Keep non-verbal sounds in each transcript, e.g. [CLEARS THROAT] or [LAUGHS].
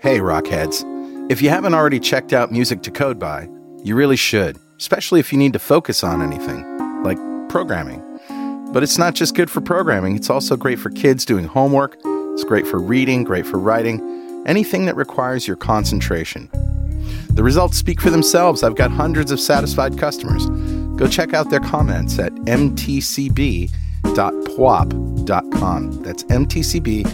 Hey, Rockheads. If you haven't already checked out Music to Code By, you really should, especially if you need to focus on anything, like programming. But it's not just good for programming, it's also great for kids doing homework, it's great for reading, great for writing, anything that requires your concentration. The results speak for themselves. I've got hundreds of satisfied customers. Go check out their comments at mtcb.pwop.com. That's mtcb.pwop.com.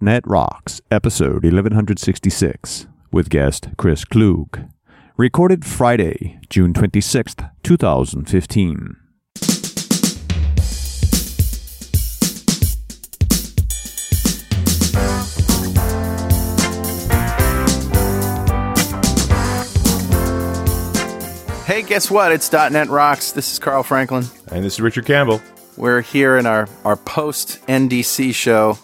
.NET Rocks, episode 1166, with guest Chris Klug. Recorded Friday, June 26th, 2015. Hey, guess what? It's .NET Rocks. This is Carl Franklin. And this is Richard Campbell. We're here in our, our post NDC show.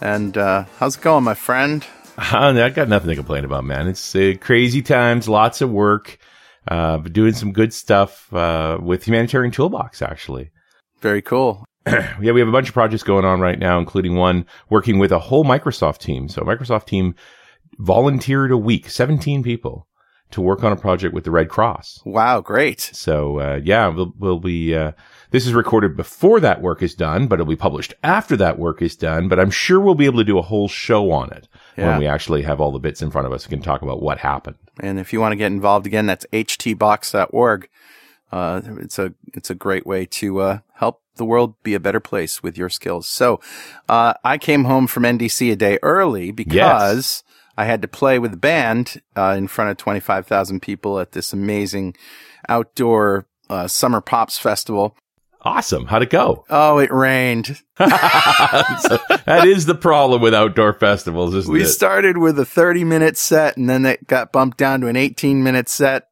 And uh, how's it going, my friend? [LAUGHS] I I got nothing to complain about, man. It's uh, crazy times, lots of work, uh, but doing some good stuff uh, with Humanitarian Toolbox, actually. Very cool. [CLEARS THROAT] [CLEARS THROAT] yeah, we have a bunch of projects going on right now, including one working with a whole Microsoft team. So, Microsoft team volunteered a week, 17 people, to work on a project with the Red Cross. Wow, great. So, uh, yeah, we'll, we'll be, uh, this is recorded before that work is done, but it'll be published after that work is done. But I'm sure we'll be able to do a whole show on it Yeah. when we actually have all the bits in front of us and can talk about what happened. And if you want to get involved again, that's htbox.org. Uh, it's a it's a great way to uh, help the world be a better place with your skills. So, uh, I came home from NDC a day early because I had to play with the band uh, in front of twenty five thousand people at this amazing outdoor uh, summer pops festival. Awesome. How'd it go? Oh, it rained. [LAUGHS] So that is the problem with outdoor festivals, isn't We it? started with a 30 minute set and then it got bumped down to an 18 minute set.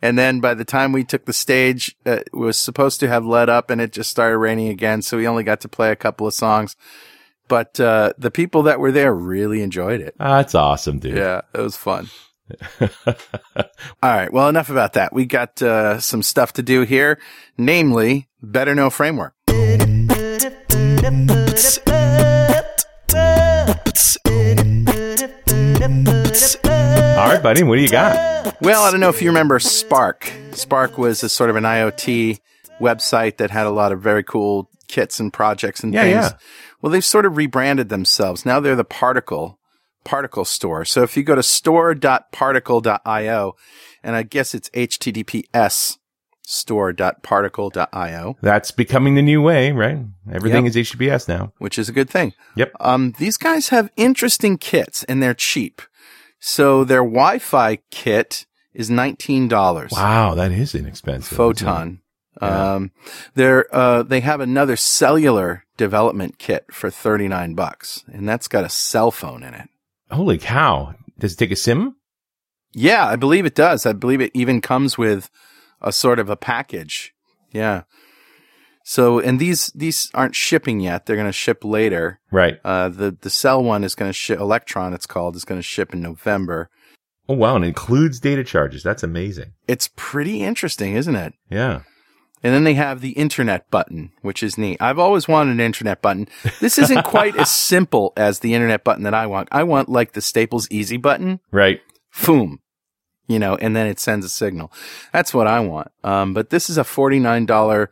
And then by the time we took the stage, uh, it was supposed to have let up and it just started raining again. So we only got to play a couple of songs. But, uh, the people that were there really enjoyed it. Ah, That's awesome, dude. Yeah, it was fun. [LAUGHS] All right. Well, enough about that. We got, uh, some stuff to do here, namely Better Know Framework. All right, buddy. What do you got? Well, I don't know if you remember Spark. Spark was a sort of an IoT website that had a lot of very cool kits and projects and Yeah, things. yeah. Well, they've sort of rebranded themselves. Now they're the Particle Particle store. So if you go to store.particle.io, and I guess it's HTTPS store.particle.io, That's becoming the new way, right? Everything Yep. is HTTPS now. which is a good thing. Yep. Um, these guys have interesting kits and they're cheap. So their Wi-Fi kit is $19. Wow, that is inexpensive. Photon. Yeah. Um, they're, uh, they have another cellular development kit for 39 bucks and that's got a cell phone in it. Holy cow. Does it take a SIM? Yeah, I believe it does. I believe it even comes with a sort of a package. Yeah. So, and these, these aren't shipping yet. They're going to ship later. Right. Uh, the, the cell one is going to ship, Electron it's called, is going to ship in November. Oh, wow. And includes data charges. That's amazing. It's pretty interesting, isn't it? Yeah. And then they have the internet button, which is neat. I've always wanted an internet button. This isn't [LAUGHS] quite as simple as the internet button that I want. I want like the Staples Easy button. Right. Boom. You know, and then it sends a signal. That's what I want. Um, but this is a $49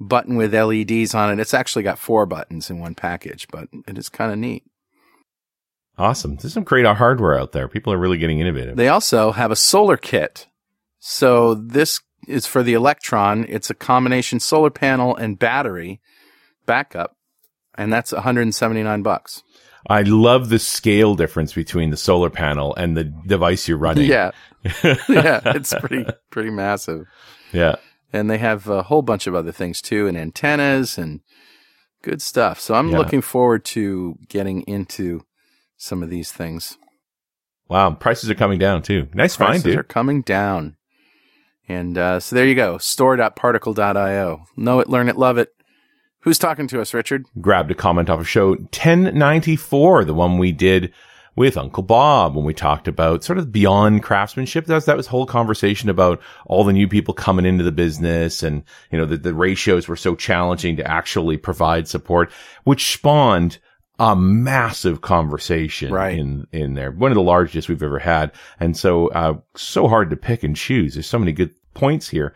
button with LEDs on it. It's actually got four buttons in one package, but it is kind of neat. Awesome. There's some great hardware out there. People are really getting innovative. They also have a solar kit. So this is for the Electron. It's a combination solar panel and battery backup, and that's 179 bucks. I love the scale difference between the solar panel and the device you're running. Yeah, [LAUGHS] yeah, it's pretty pretty massive. Yeah. And they have a whole bunch of other things too, and antennas and good stuff. So I'm Yeah. looking forward to getting into some of these things. Wow. Prices are coming down too. Nice find, Prices dude. are coming down. And uh, so there you go, store.particle.io. Know it, learn it, love it. Who's talking to us, Richard? Grabbed a comment off of show 1094, the one we did with Uncle Bob when we talked about sort of beyond craftsmanship. That was, that was whole conversation about all the new people coming into the business and, you know, the, the ratios were so challenging to actually provide support, which spawned a massive conversation Right. in, in there. One of the largest we've ever had. And so, uh, so hard to pick and choose. There's so many good points here.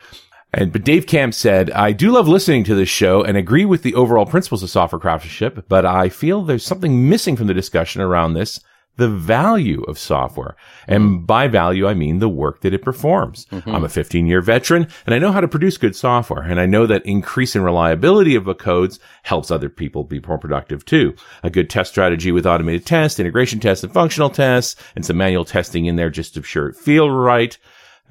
And, but Dave Camp said, I do love listening to this show and agree with the overall principles of software craftsmanship, but I feel there's something missing from the discussion around this. The value of software. And by value, I mean the work that it performs. I'm a 15 year veteran and I know how to produce good software. And I know that increasing reliability of the codes helps other people be more productive too. A good test strategy with automated tests, integration tests and functional tests and some manual testing in there just to sure it feel right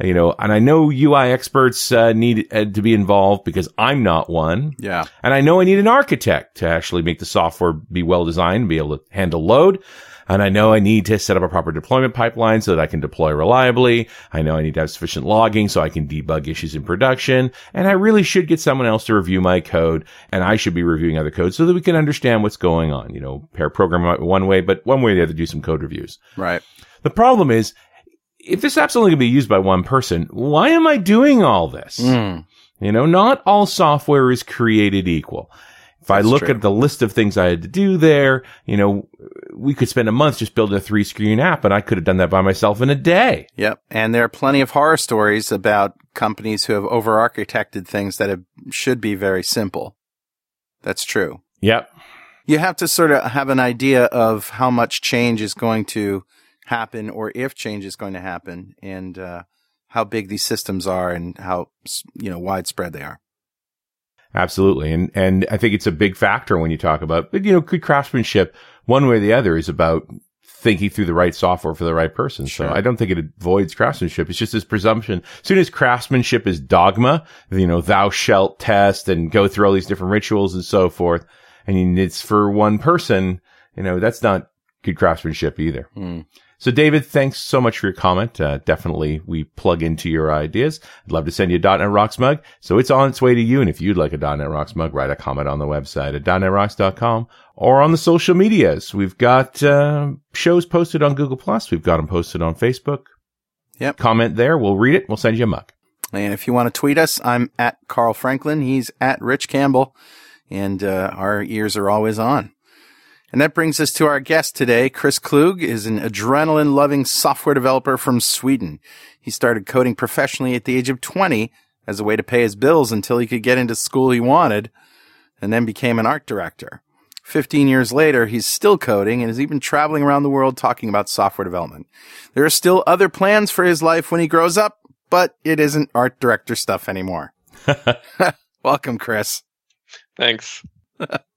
you know, and I know UI experts uh, need uh, to be involved because I'm not one. Yeah. And I know I need an architect to actually make the software be well designed, be able to handle load. And I know I need to set up a proper deployment pipeline so that I can deploy reliably. I know I need to have sufficient logging so I can debug issues in production. And I really should get someone else to review my code and I should be reviewing other code so that we can understand what's going on. You know, pair programming one way, but one way or the other do some code reviews. Right. The problem is, if this app's only going to be used by one person, why am I doing all this? Mm. You know, not all software is created equal. If I look true. at the list of things I had to do there, you know, we could spend a month just building a three screen app and I could have done that by myself in a day. Yep. And there are plenty of horror stories about companies who have over architected things that have, should be very simple. That's true. Yep. You have to sort of have an idea of how much change is going to happen or if change is going to happen and, uh, how big these systems are and how, you know, widespread they are. Absolutely. And, and I think it's a big factor when you talk about, but you know, good craftsmanship, one way or the other is about thinking through the right software for the right person. Sure. So I don't think it avoids craftsmanship. It's just this presumption. As soon as craftsmanship is dogma, you know, thou shalt test and go through all these different rituals and so forth. And it's for one person, you know, that's not good craftsmanship either. Hmm. So David, thanks so much for your comment. Uh, definitely we plug into your ideas. I'd love to send you a .NET Rocks mug. So it's on its way to you. And if you'd like a .NET Rocks mug, write a comment on the website at .NETRocks.com or on the social medias. We've got, uh, shows posted on Google Plus. We've got them posted on Facebook. Yep. Comment there. We'll read it. We'll send you a mug. And if you want to tweet us, I'm at Carl Franklin. He's at Rich Campbell. And uh, our ears are always on. And that brings us to our guest today. Chris Klug is an adrenaline loving software developer from Sweden. He started coding professionally at the age of 20 as a way to pay his bills until he could get into school he wanted and then became an art director. 15 years later, he's still coding and is even traveling around the world talking about software development. There are still other plans for his life when he grows up, but it isn't art director stuff anymore. [LAUGHS] [LAUGHS] Welcome, Chris. Thanks. [LAUGHS]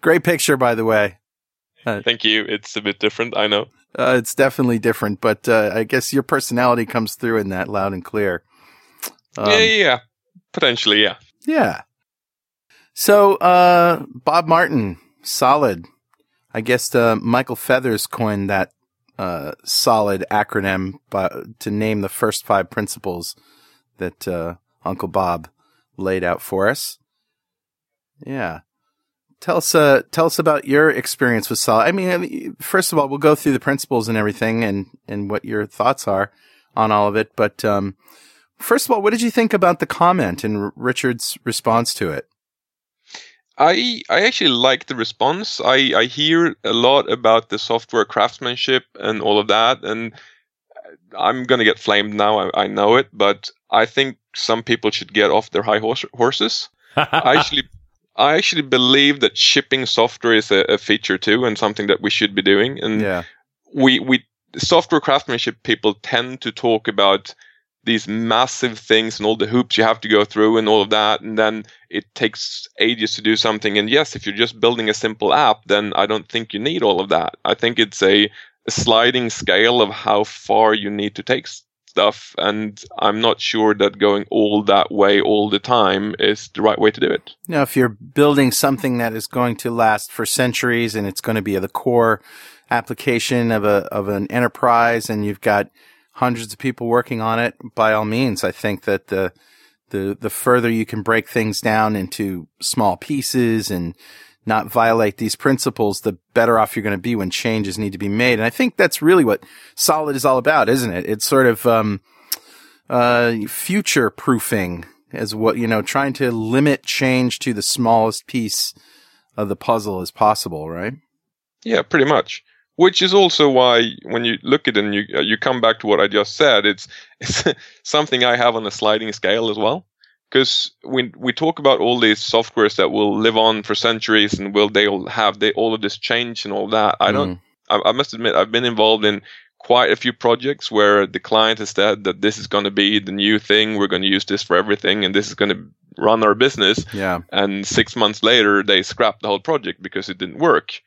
Great picture, by the way. Thank you. It's a bit different, I know. Uh, it's definitely different, but uh, I guess your personality comes through in that loud and clear. Um, yeah, yeah, yeah. Potentially, yeah. yeah. So, uh, Bob Martin, solid. I guess uh, Michael Feathers coined that uh, solid acronym by, to name the first five principles that uh, Uncle Bob laid out for us. Yeah. Tell us, uh, tell us about your experience with solid. I mean, first of all, we'll go through the principles and everything and, and what your thoughts are on all of it. But, um, first of all, what did you think about the comment and Richard's response to it? I I actually like the response. I, I hear a lot about the software craftsmanship and all of that, and I'm gonna get flamed now. I, I know it, but I think some people should get off their high horse, horses. [LAUGHS] I actually I actually believe that shipping software is a, a feature too, and something that we should be doing. And Yeah. we we software craftsmanship people tend to talk about these massive things and all the hoops you have to go through and all of that and then it takes ages to do something and yes if you're just building a simple app then i don't think you need all of that i think it's a, a sliding scale of how far you need to take stuff and i'm not sure that going all that way all the time is the right way to do it. Now, if you're building something that is going to last for centuries and it's going to be the core application of a, of an enterprise and you've got hundreds of people working on it, by all means, I think that the, the, the further you can break things down into small pieces and not violate these principles, the better off you're going to be when changes need to be made. And I think that's really what solid is all about, isn't it? It's sort of, um, uh, future proofing as what, you know, trying to limit change to the smallest piece of the puzzle as possible, right? Yeah, pretty much. Which is also why when you look at it and you you come back to what I just said, it's [LAUGHS] it's something I have on a sliding scale as well. Because we we talk about all these softwares that will live on for centuries and will they all have they, all of this change and all that. I don't. Mm. I, I must admit I've been involved in quite a few projects where the client has said that this is going to be the new thing. We're going to use this for everything, and this is going to run our business. Yeah. And six months later, they scrapped the whole project because it didn't work.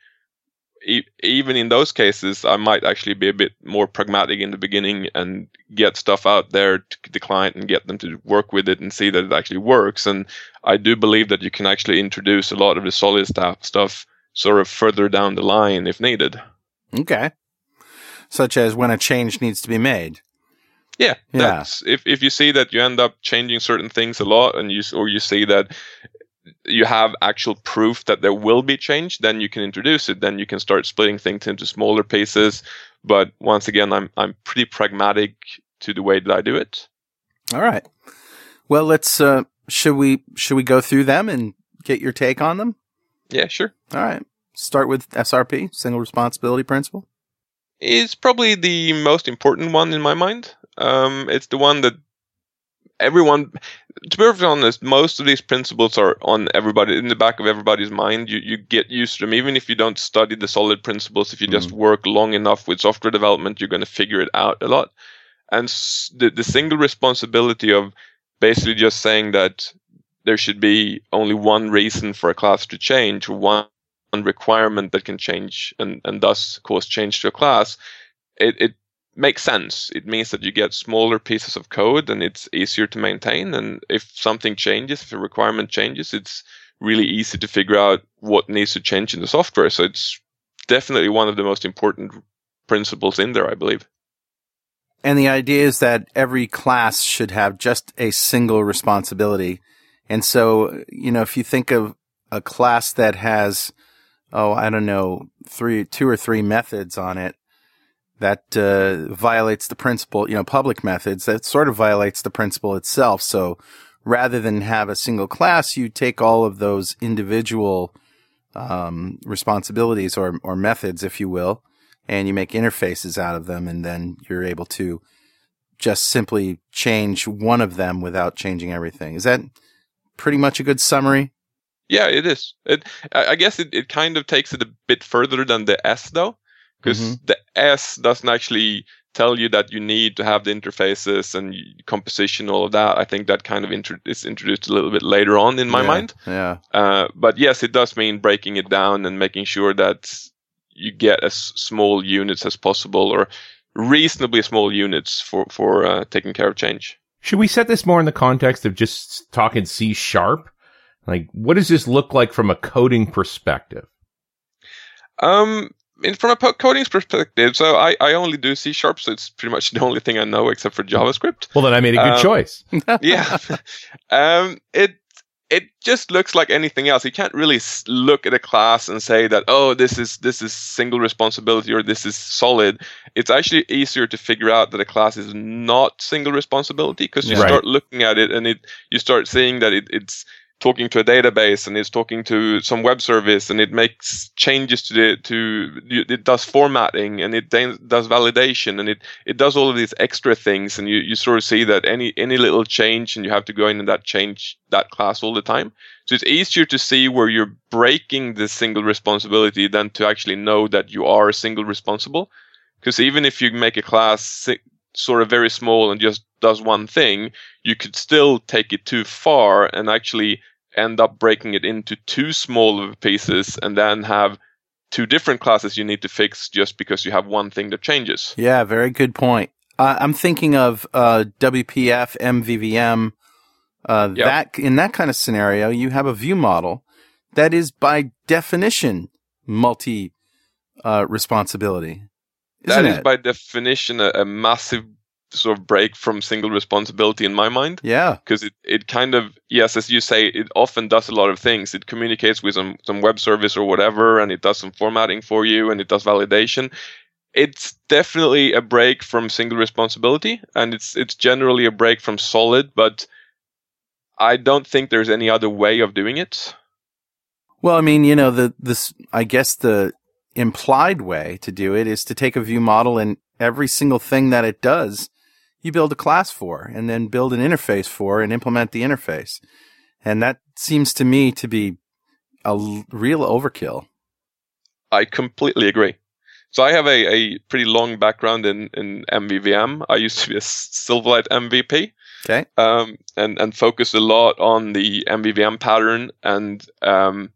E- even in those cases, I might actually be a bit more pragmatic in the beginning and get stuff out there to the client and get them to work with it and see that it actually works. And I do believe that you can actually introduce a lot of the solid stuff, stuff sort of further down the line if needed. Okay. Such as when a change needs to be made. Yeah, Yeah. that's if if you see that you end up changing certain things a lot, and you or you see that you have actual proof that there will be change, then you can introduce it. Then you can start splitting things into smaller pieces. But once again, I'm I'm pretty pragmatic to the way that I do it. All right. Well, let's, uh, should we, should we go through them and get your take on them? Yeah, sure. All right. Start with SRP, single responsibility principle. Is probably the most important one in my mind. Um, it's the one that everyone, to be perfectly honest, most of these principles are on everybody in the back of everybody's mind. You you get used to them, even if you don't study the solid principles. If you just mm. work long enough with software development, you're going to figure it out a lot. And s- the the single responsibility of basically just saying that there should be only one reason for a class to change, one one requirement that can change and, and thus cause change to a class, it, it makes sense. It means that you get smaller pieces of code and it's easier to maintain. And if something changes, if a requirement changes, it's really easy to figure out what needs to change in the software. So it's definitely one of the most important principles in there, I believe. And the idea is that every class should have just a single responsibility. And so, you know, if you think of a class that has, oh, I don't know, three, two or three methods on it, that uh, violates the principle, you know, public methods, that sort of violates the principle itself. So rather than have a single class, you take all of those individual um, responsibilities or, or methods, if you will, and you make interfaces out of them, and then you're able to just simply change one of them without changing everything. Is that pretty much a good summary? Yeah, it is. It, I guess it, it kind of takes it a bit further than the S though, because Mhm. the S doesn't actually tell you that you need to have the interfaces and composition, all of that. I think that kind of intro- is introduced a little bit later on in my Yeah, mind. Yeah. Uh, but yes, it does mean breaking it down and making sure that you get as small units as possible or reasonably small units for for uh, taking care of change. Should we set this more in the context of just talking C sharp? Like, what does this look like from a coding perspective? Um, in, from a po- coding perspective, so I, I only do C sharp, so it's pretty much [LAUGHS] the only thing I know except for JavaScript. Well, then I made a good Um, choice. [LAUGHS] [LAUGHS] yeah. um, it it just looks like anything else. You can't really look at a class and say that oh this is this is single responsibility or this is solid. It's actually easier to figure out that a class is not single responsibility because you Right. start looking at it and it you start seeing that it, it's talking to a database and it's talking to some web service and it makes changes to the to it does formatting and it does validation and it it does all of these extra things and you, you sort of see that any any little change and you have to go in and that change that class all the time. So it's easier to see where you're breaking the single responsibility than to actually know that you are single responsible. Because even if you make a class sort of very small and just does one thing you could still take it too far and actually end up breaking it into two smaller pieces and then have two different classes you need to fix just because you have one thing that changes Yeah, very good point. Uh, I'm thinking of uh, WPF, MVVM. Uh, Yep. That in that kind of scenario, you have a view model that is by definition multi uh, responsibility. That Isn't is it? by definition a, a massive sort of break from single responsibility in my mind. Yeah. because it, it kind of yes as you say it often does a lot of things. It communicates with some, some web service or whatever and it does some formatting for you and it does validation. It's definitely a break from single responsibility and it's it's generally a break from solid but i don't think there's any other way of doing it. Well, I mean, you know, the this I guess the implied way to do it is to take a view model and every single thing that it does, you build a class for and then build an interface for and implement the interface. And that seems to me to be a l- real overkill. I completely agree. So I have a, a pretty long background in, in MVVM. I used to be a Silverlight MVP Okay. um, and, and focus a lot on the MVVM pattern. And um,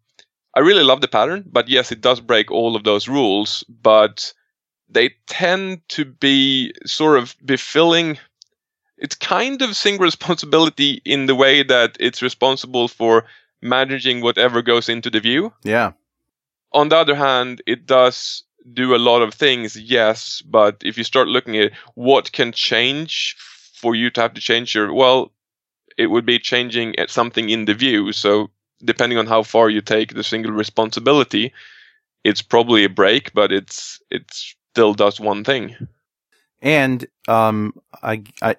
I really love the pattern, but yes, it does break all of those rules, but they tend to be sort of befilling. It's kind of single responsibility in the way that it's responsible for managing whatever goes into the view Yeah. on the other hand, it does do a lot of things, yes, but if you start looking at what can change for you to have to change your, well, it would be changing at something in the view. So depending on how far you take the single responsibility, it's probably a break, but it's it still does one thing. And um, I, I,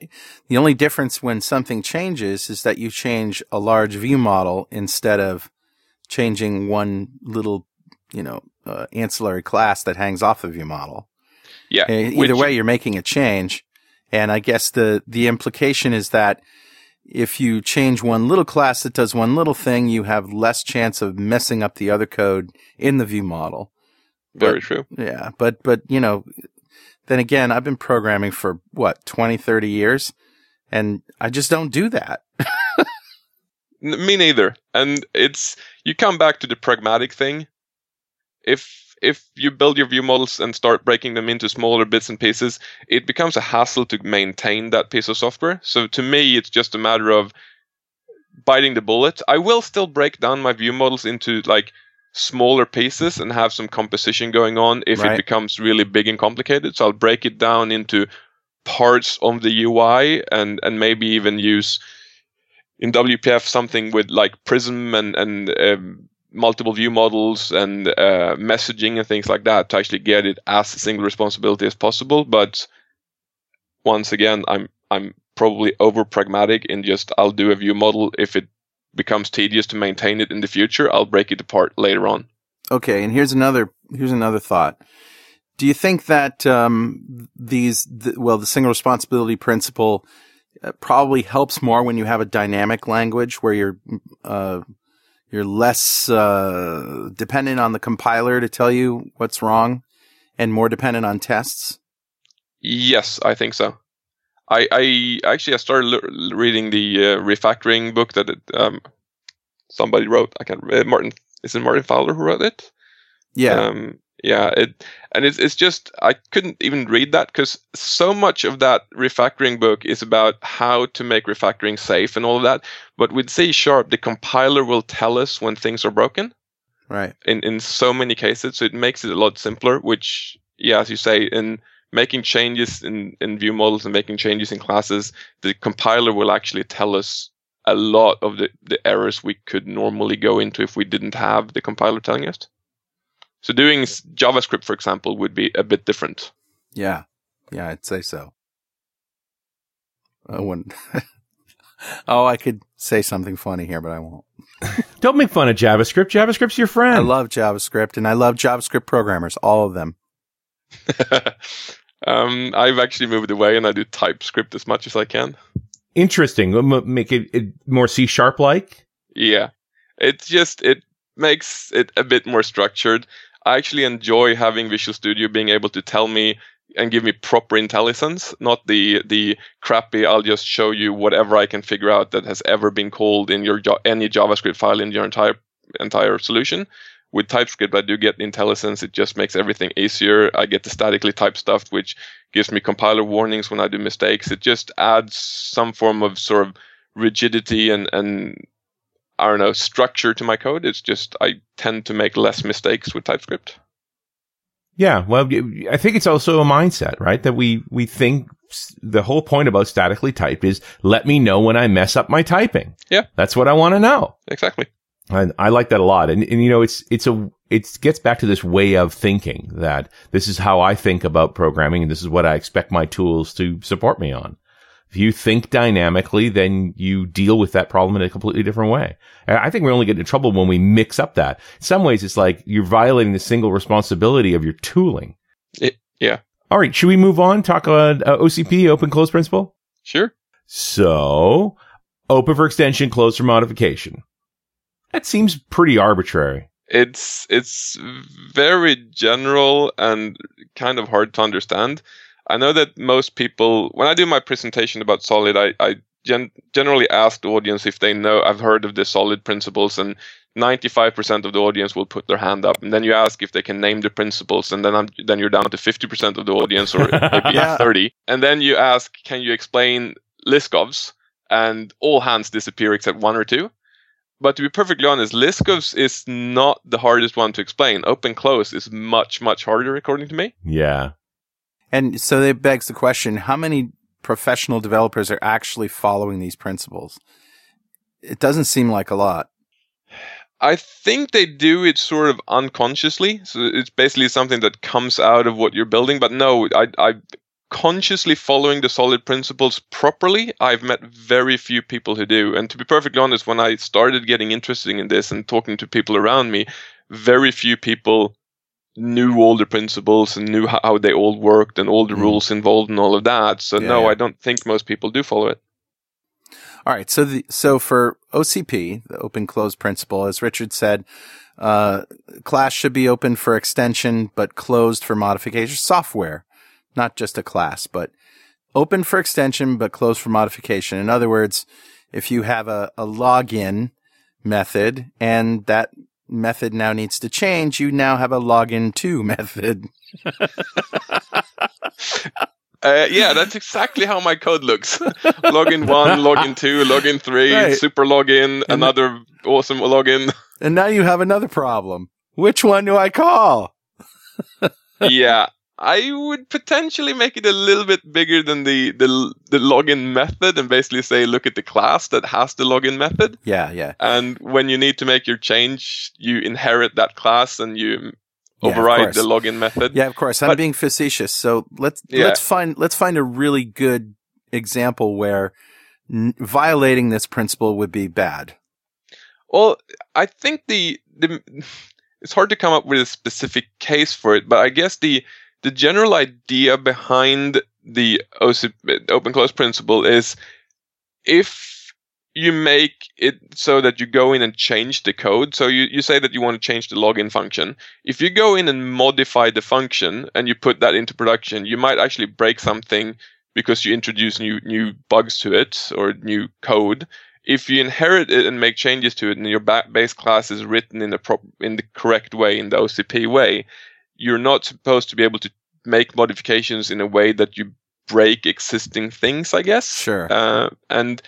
the only difference when something changes is that you change a large view model instead of changing one little, you know, uh, ancillary class that hangs off the view model. Yeah. Either which- way, you're making a change. And I guess the, the implication is that if you change one little class that does one little thing, you have less chance of messing up the other code in the view model. Very true. Yeah, but but you know, then again, I've been programming for what 20, 30 years, and I just don't do that. [LAUGHS] Me neither. And it's you come back to the pragmatic thing. If if you build your view models and start breaking them into smaller bits and pieces, it becomes a hassle to maintain that piece of software. So to me, it's just a matter of biting the bullet. I will still break down my view models into like smaller pieces and have some composition going on if Right. it becomes really big and complicated. So I'll break it down into parts of the UI and and maybe even use in WPF something with like Prism and and um, multiple view models and uh, messaging and things like that to actually get it as single responsibility as possible. But once again, I'm I'm probably over pragmatic in just I'll do a view model if it becomes tedious to maintain it in the future. I'll break it apart later on. Okay, and here's another here's another thought. Do you think that um, these th- well, the single responsibility principle uh, probably helps more when you have a dynamic language where you're uh, you're less uh, dependent on the compiler to tell you what's wrong, and more dependent on tests? Yes, I think so. I, I actually I started l- reading the uh, refactoring book that it, um, somebody wrote. I can't. Uh, Martin is it Martin Fowler who wrote it? Yeah, Um, yeah. It and it's it's just I couldn't even read that because so much of that refactoring book is about how to make refactoring safe and all of that. But with C sharp, the compiler will tell us when things are broken right. in in so many cases so it makes it a lot simpler which yeah as you say in making changes in in view models and making changes in classes the compiler will actually tell us a lot of the the errors we could normally go into if we didn't have the compiler telling us so doing javascript for example would be a bit different Yeah, yeah, I'd say so. I wouldn't. [LAUGHS] oh, I could say something funny here, but I won't. [LAUGHS] Don't make fun of JavaScript. JavaScript's your friend. I love JavaScript, and I love JavaScript programmers, all of them. [LAUGHS] um, i've actually moved away and i do typescript as much as i can Interesting. Make it, it more C sharp like. Yeah. It's just it makes it a bit more structured. I actually enjoy having Visual Studio being able to tell me and give me proper IntelliSense, not the the crappy I'll just show you whatever I can figure out that has ever been called in your any JavaScript file in your entire entire solution. With TypeScript, I do get IntelliSense. It just makes everything easier. I get the statically typed stuff, which gives me compiler warnings when I do mistakes. It just adds some form of sort of rigidity and and I don't know structure to my code. It's just I tend to make less mistakes with TypeScript. Yeah, well, I think it's also a mindset, right? That we we think the whole point about statically typed is let me know when I mess up my typing. Yeah, that's what I want to know. Exactly. And I like that a lot. And, and you know, it's it's a it gets back to this way of thinking that this is how I think about programming, and this is what I expect my tools to support me on. If you think dynamically, then you deal with that problem in a completely different way. And I think we only get into trouble when we mix up that. In some ways, it's like you're violating the single responsibility of your tooling. It, yeah. All right. Should we move on? Talk about uh, OCP, open close principle? Sure. So, open for extension, close for modification. That seems pretty arbitrary. It's it's very general and kind of hard to understand. I know that most people, when I do my presentation about Solid, I, I gen- generally ask the audience if they know, I've heard of the Solid principles, and 95% of the audience will put their hand up. And then you ask if they can name the principles, and then I'm, then you're down to 50% of the audience, or [LAUGHS] maybe yeah. 30. And then you ask, can you explain Liskovs? And all hands disappear except one or two. But to be perfectly honest, Liskovs is not the hardest one to explain. Open close is much, much harder, according to me. Yeah. And so it begs the question, how many professional developers are actually following these principles? It doesn't seem like a lot. I think they do it sort of unconsciously. So it's basically something that comes out of what you're building. But no, I, I consciously following the solid principles properly, I've met very few people who do. And to be perfectly honest, when I started getting interested in this and talking to people around me, very few people knew all the principles and knew how they all worked and all the mm. rules involved and all of that. So yeah, no, yeah. I don't think most people do follow it. All right. So the, so for OCP, the open close principle, as Richard said, uh, class should be open for extension, but closed for modification software, not just a class, but open for extension, but closed for modification. In other words, if you have a, a login method and that method now needs to change, you now have a login to [LAUGHS] method. Uh, yeah, that's exactly how my code looks. [LAUGHS] login one, login two, login three, right. super login, and another awesome login. And now you have another problem. Which one do I call? [LAUGHS] yeah, I would potentially make it a little bit bigger than the, the the login method and basically say look at the class that has the login method. Yeah, yeah. And when you need to make your change, you inherit that class and you yeah, override the login method. Yeah, of course. I'm being facetious. So let's yeah. let's find let's find a really good example where n- violating this principle would be bad. Well, I think the the [LAUGHS] it's hard to come up with a specific case for it, but I guess the the general idea behind the open close principle is if you make it so that you go in and change the code. So you, you say that you want to change the login function. If you go in and modify the function and you put that into production, you might actually break something because you introduce new new bugs to it or new code. If you inherit it and make changes to it, and your base class is written in the prop, in the correct way, in the OCP way, you're not supposed to be able to make modifications in a way that you break existing things, I guess. Sure. Uh, and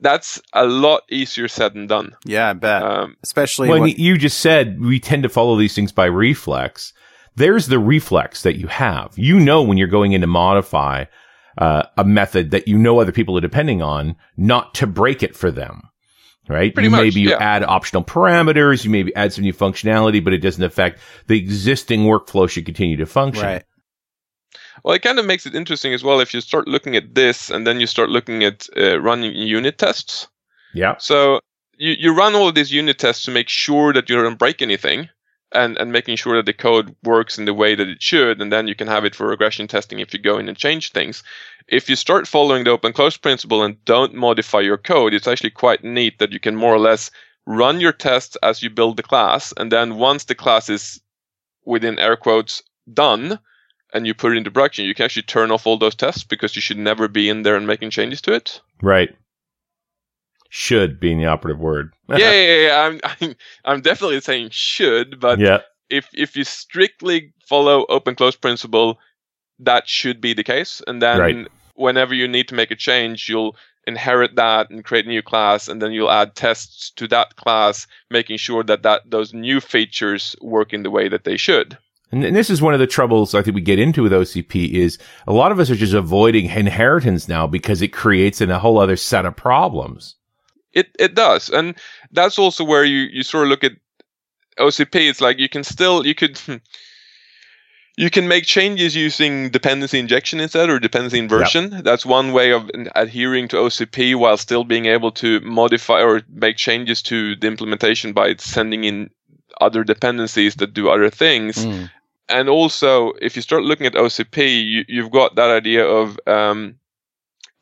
that's a lot easier said than done. Yeah, I bet. Um, Especially when you just said we tend to follow these things by reflex. There's the reflex that you have. You know when you're going in to modify uh, a method that you know other people are depending on, not to break it for them right? Pretty you much, maybe yeah. add optional parameters, you maybe add some new functionality, but it doesn't affect the existing workflow should continue to function. Right. Well, it kind of makes it interesting as well if you start looking at this and then you start looking at uh, running unit tests. Yeah. So you, you run all of these unit tests to make sure that you don't break anything and, and making sure that the code works in the way that it should. And then you can have it for regression testing if you go in and change things if you start following the open close principle and don't modify your code, it's actually quite neat that you can more or less run your tests as you build the class. And then once the class is within air quotes done and you put it into production, you can actually turn off all those tests because you should never be in there and making changes to it. Right. Should being the operative word. [LAUGHS] yeah, yeah, yeah. I'm, I'm, I'm definitely saying should, but yeah. if, if you strictly follow open close principle, that should be the case. And then right. whenever you need to make a change, you'll inherit that and create a new class, and then you'll add tests to that class, making sure that, that those new features work in the way that they should. And, and this is one of the troubles I think we get into with OCP is a lot of us are just avoiding inheritance now because it creates a whole other set of problems. It it does, and that's also where you you sort of look at OCP. It's like you can still you could. You can make changes using dependency injection instead or dependency inversion. Yep. That's one way of adhering to OCP while still being able to modify or make changes to the implementation by sending in other dependencies that do other things. Mm. And also, if you start looking at OCP, you, have got that idea of um,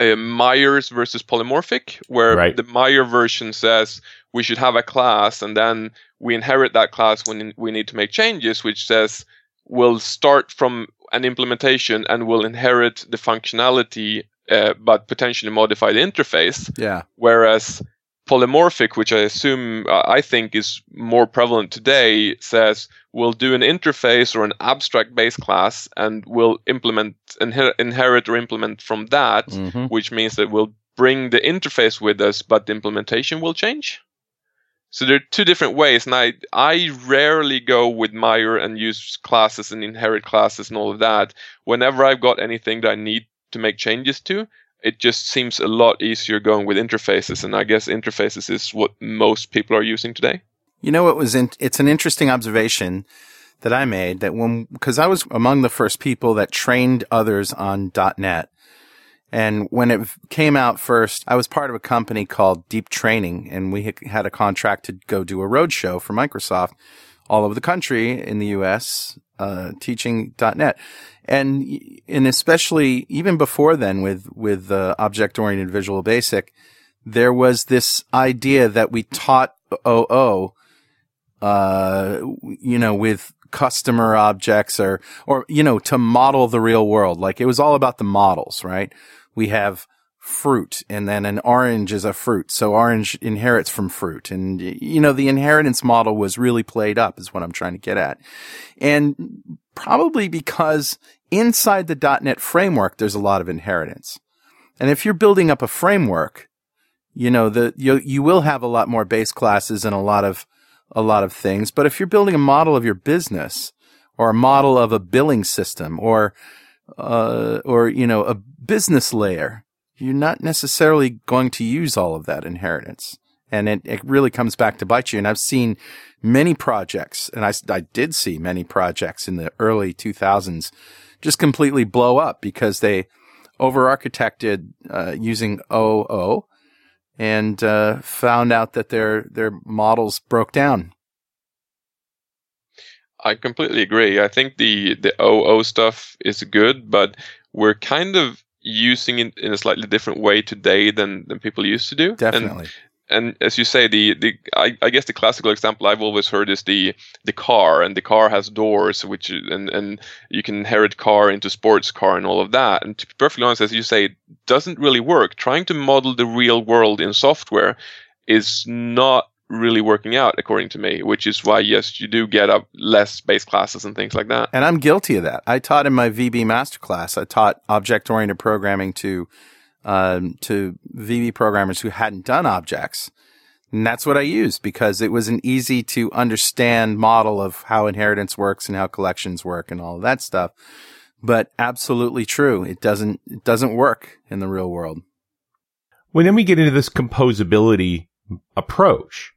Meyer's versus polymorphic, where right. the Meyer version says we should have a class and then we inherit that class when we need to make changes, which says we'll start from an implementation and we'll inherit the functionality, uh, but potentially modify the interface. Yeah. Whereas polymorphic, which I assume uh, I think is more prevalent today, says we'll do an interface or an abstract base class and we'll implement inher- inherit or implement from that, mm-hmm. which means that we'll bring the interface with us, but the implementation will change. So there are two different ways, and I I rarely go with Meyer and use classes and inherit classes and all of that. Whenever I've got anything that I need to make changes to, it just seems a lot easier going with interfaces, and I guess interfaces is what most people are using today. You know, it was in, it's an interesting observation that I made that when because I was among the first people that trained others on .NET and when it came out first, I was part of a company called Deep Training, and we had a contract to go do a roadshow for Microsoft all over the country in the U.S. Uh, teaching .NET, and and especially even before then with with uh, object oriented Visual Basic, there was this idea that we taught OO, uh, you know, with customer objects or or you know to model the real world. Like it was all about the models, right? we have fruit and then an orange is a fruit. So orange inherits from fruit. And, you know, the inheritance model was really played up is what I'm trying to get at. And probably because inside the dot .NET framework, there's a lot of inheritance. And if you're building up a framework, you know, the, you, you will have a lot more base classes and a lot of, a lot of things. But if you're building a model of your business or a model of a billing system or, uh, or, you know, a business layer, you're not necessarily going to use all of that inheritance. And it, it really comes back to bite you. And I've seen many projects, and I, I did see many projects in the early 2000s just completely blow up because they over architected uh, using OO and uh, found out that their their models broke down. I completely agree. I think the the OO stuff is good, but we're kind of using it in a slightly different way today than than people used to do. Definitely. And, and as you say, the the I, I, guess the classical example I've always heard is the the car, and the car has doors, which and and you can inherit car into sports car and all of that. And to be perfectly honest, as you say, it doesn't really work. Trying to model the real world in software is not really working out according to me which is why yes you do get up less base classes and things like that. And i'm guilty of that. I taught in my vb masterclass i taught object oriented programming to um, to vb programmers who hadn't done objects. And that's what i used because it was an easy to understand model of how inheritance works and how collections work and all of that stuff. But absolutely true. It doesn't it doesn't work in the real world. Well then we get into this composability approach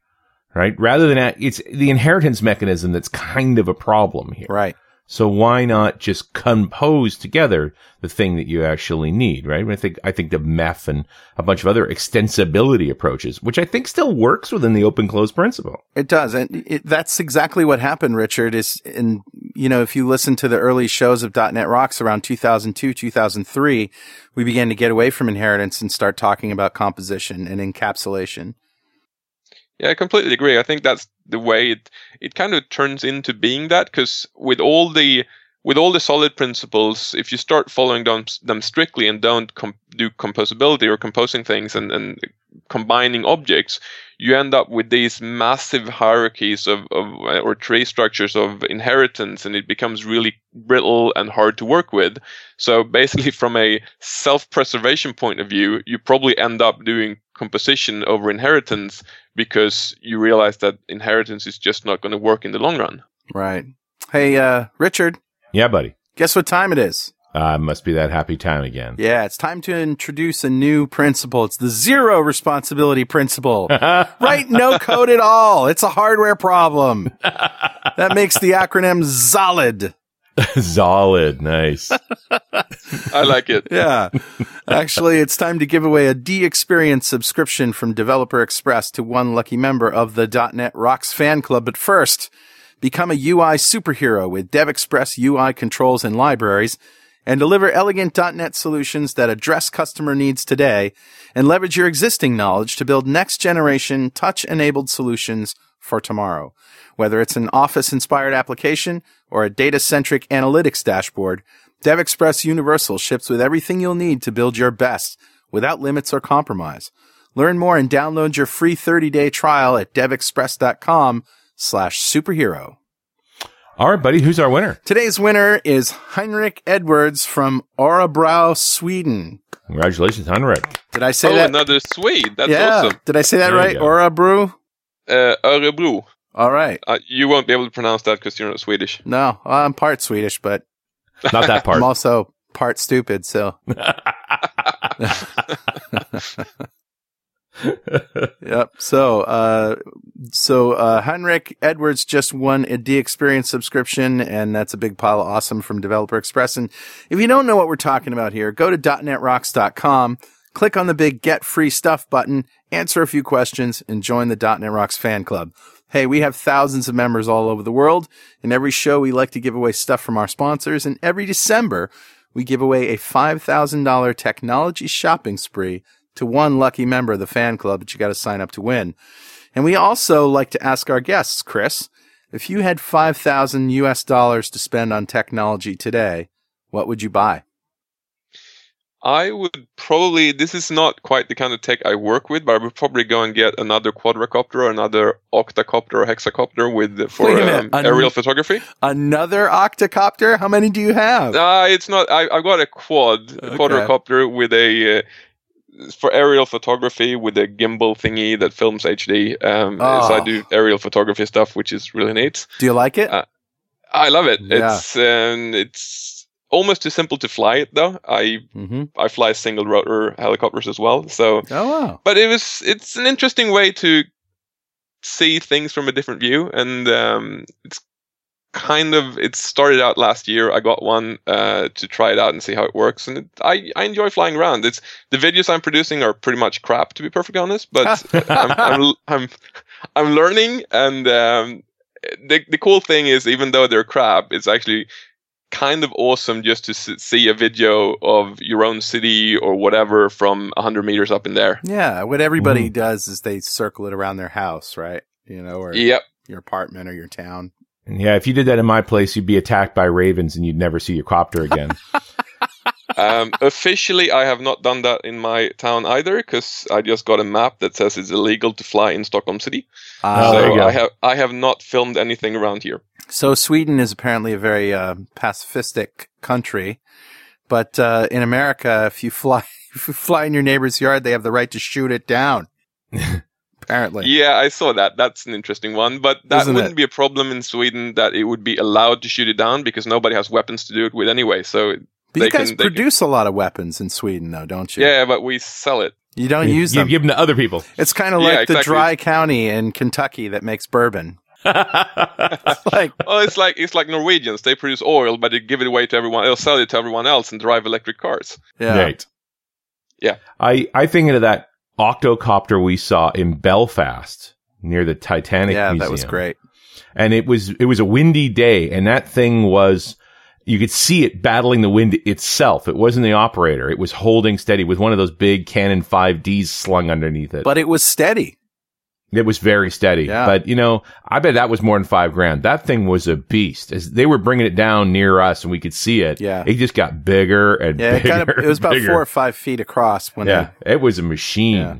right? Rather than it's the inheritance mechanism that's kind of a problem here. Right. So why not just compose together the thing that you actually need, right? I think, I think the MEF and a bunch of other extensibility approaches, which I think still works within the open close principle. It does. And it, that's exactly what happened, Richard, is in, you know, if you listen to the early shows of .NET Rocks around 2002, 2003, we began to get away from inheritance and start talking about composition and encapsulation. Yeah, I completely agree. I think that's the way it it kind of turns into being that because with all the with all the solid principles, if you start following them, them strictly and don't do composability or composing things and, and combining objects, you end up with these massive hierarchies of, of or tree structures of inheritance, and it becomes really brittle and hard to work with. So basically, from a self-preservation point of view, you probably end up doing composition over inheritance because you realize that inheritance is just not going to work in the long run. Right. Hey, uh, Richard, Yeah, buddy. guess what time it is? Uh, must be that happy time again. Yeah, it's time to introduce a new principle. It's the zero responsibility principle. [LAUGHS] Write no code at all. It's a hardware problem. [LAUGHS] That makes the acronym ZOLID. [LAUGHS] Solid. Nice. [LAUGHS] I like it. Yeah. Actually, it's time to give away a DXperience subscription from Developer Express to one lucky member of the .NET Rocks fan club. But first, become a UI superhero with DevExpress UI controls and libraries and deliver elegant .NET solutions that address customer needs today and leverage your existing knowledge to build next generation touch-enabled solutions for tomorrow. Whether it's an office-inspired application or a data-centric analytics dashboard, DevExpress Universal ships with everything you'll need to build your best without limits or compromise. Learn more and download your free 30-day trial at devexpress.com slash superhero. All right, buddy. Who's our winner? Today's winner is Heinrich Edwards from Orebro, Sweden. Congratulations, Heinrich. Did I say oh, that? another Swede. That's yeah. awesome. Did I say that There you right? go. Orebro? Uh, Örebro. All right. Uh, you won't be able to pronounce that because you're not Swedish. No, I'm part Swedish, but Not that part. I'm also part stupid, so [LAUGHS] Yep. So, uh, so, uh, Heinrich Edwards just won a DXperience subscription, and that's a big pile of awesome from Developer Express. And if you don't know what we're talking about here, go to .NETRocks.com, click on the big Get Free Stuff button, answer a few questions, and join the .NET Rocks fan club. Hey, we have thousands of members all over the world. In every show, we like to give away stuff from our sponsors, and every December, we give away a $5,000 technology shopping spree to one lucky member of the fan club that you got to sign up to win. And we also like to ask our guests, Chris, if you had 5,000 US dollars to spend on technology today, what would you buy? I would probably, this is not quite the kind of tech I work with, but I would probably go and get another quadrocopter or another octocopter or hexacopter with for um, an- aerial photography. Another octocopter? How many do you have? Uh, it's not, I, I've got a quad, a Okay. quadrocopter with a, uh, for aerial photography with a gimbal thingy that films HD. Um, Oh. So I do aerial photography stuff, which is really neat. Do you like it? Uh, I love it. Yeah. It's um, it's almost too simple to fly it though. I mm-hmm. I fly single rotor helicopters as well. So, Oh, wow. but it was it's an interesting way to see things from a different view, and um, it's kind of it started out last year. I got one uh, to try it out and see how it works, and it, I I enjoy flying around. It's the videos I'm producing are pretty much crap to be perfectly honest, but [LAUGHS] I'm, I'm I'm I'm learning, and um, the the cool thing is even though they're crap, it's actually kind of awesome just to see a video of your own city or whatever from 100 meters up in there. Yeah. What everybody mm. does is they circle it around their house, right? You know, or Yep. your apartment or your town. Yeah, if you did that in my place, you'd be attacked by ravens and you'd never see your copter again. [LAUGHS] Um, officially, I have not done that in my town either because I just got a map that says it's illegal to fly in Stockholm City. Uh, so. I have I have not filmed anything around here. So Sweden is apparently a very uh, pacifistic country, but uh, in America, if you fly [LAUGHS] if you fly in your neighbor's yard, they have the right to shoot it down. [LAUGHS] apparently, Yeah, I saw that. That's an interesting one, but that Isn't wouldn't it? be a problem in Sweden that it would be allowed to shoot it down because nobody has weapons to do it with anyway. So but you guys can- they can- produce a lot of weapons in Sweden, though, don't you? yeah, but we sell it. you don't you, use them. you give them to other people. it's kind of Yeah, like the dry county in Kentucky that makes bourbon. [LAUGHS] like, Oh, it's like it's like Norwegians. They produce oil, but they give it away to everyone. They'll sell it to everyone else and drive electric cars. yeah, Right. Yeah. I, I think of that octocopter we saw in Belfast near the Titanic yeah, Museum. that was great. And it was, it was a windy day and that thing was, you could see it battling the wind itself. It wasn't the operator. It was holding steady with one of those big Canon 5Ds slung underneath it. But it was steady. It was very steady. Yeah. But, you know, I bet that was more than five grand. That thing was a beast. As they were bringing it down near us and we could see it. Yeah. It just got bigger and Yeah, it, bigger. got a, it was about bigger. four or five feet across when Yeah. It was a machine. Yeah.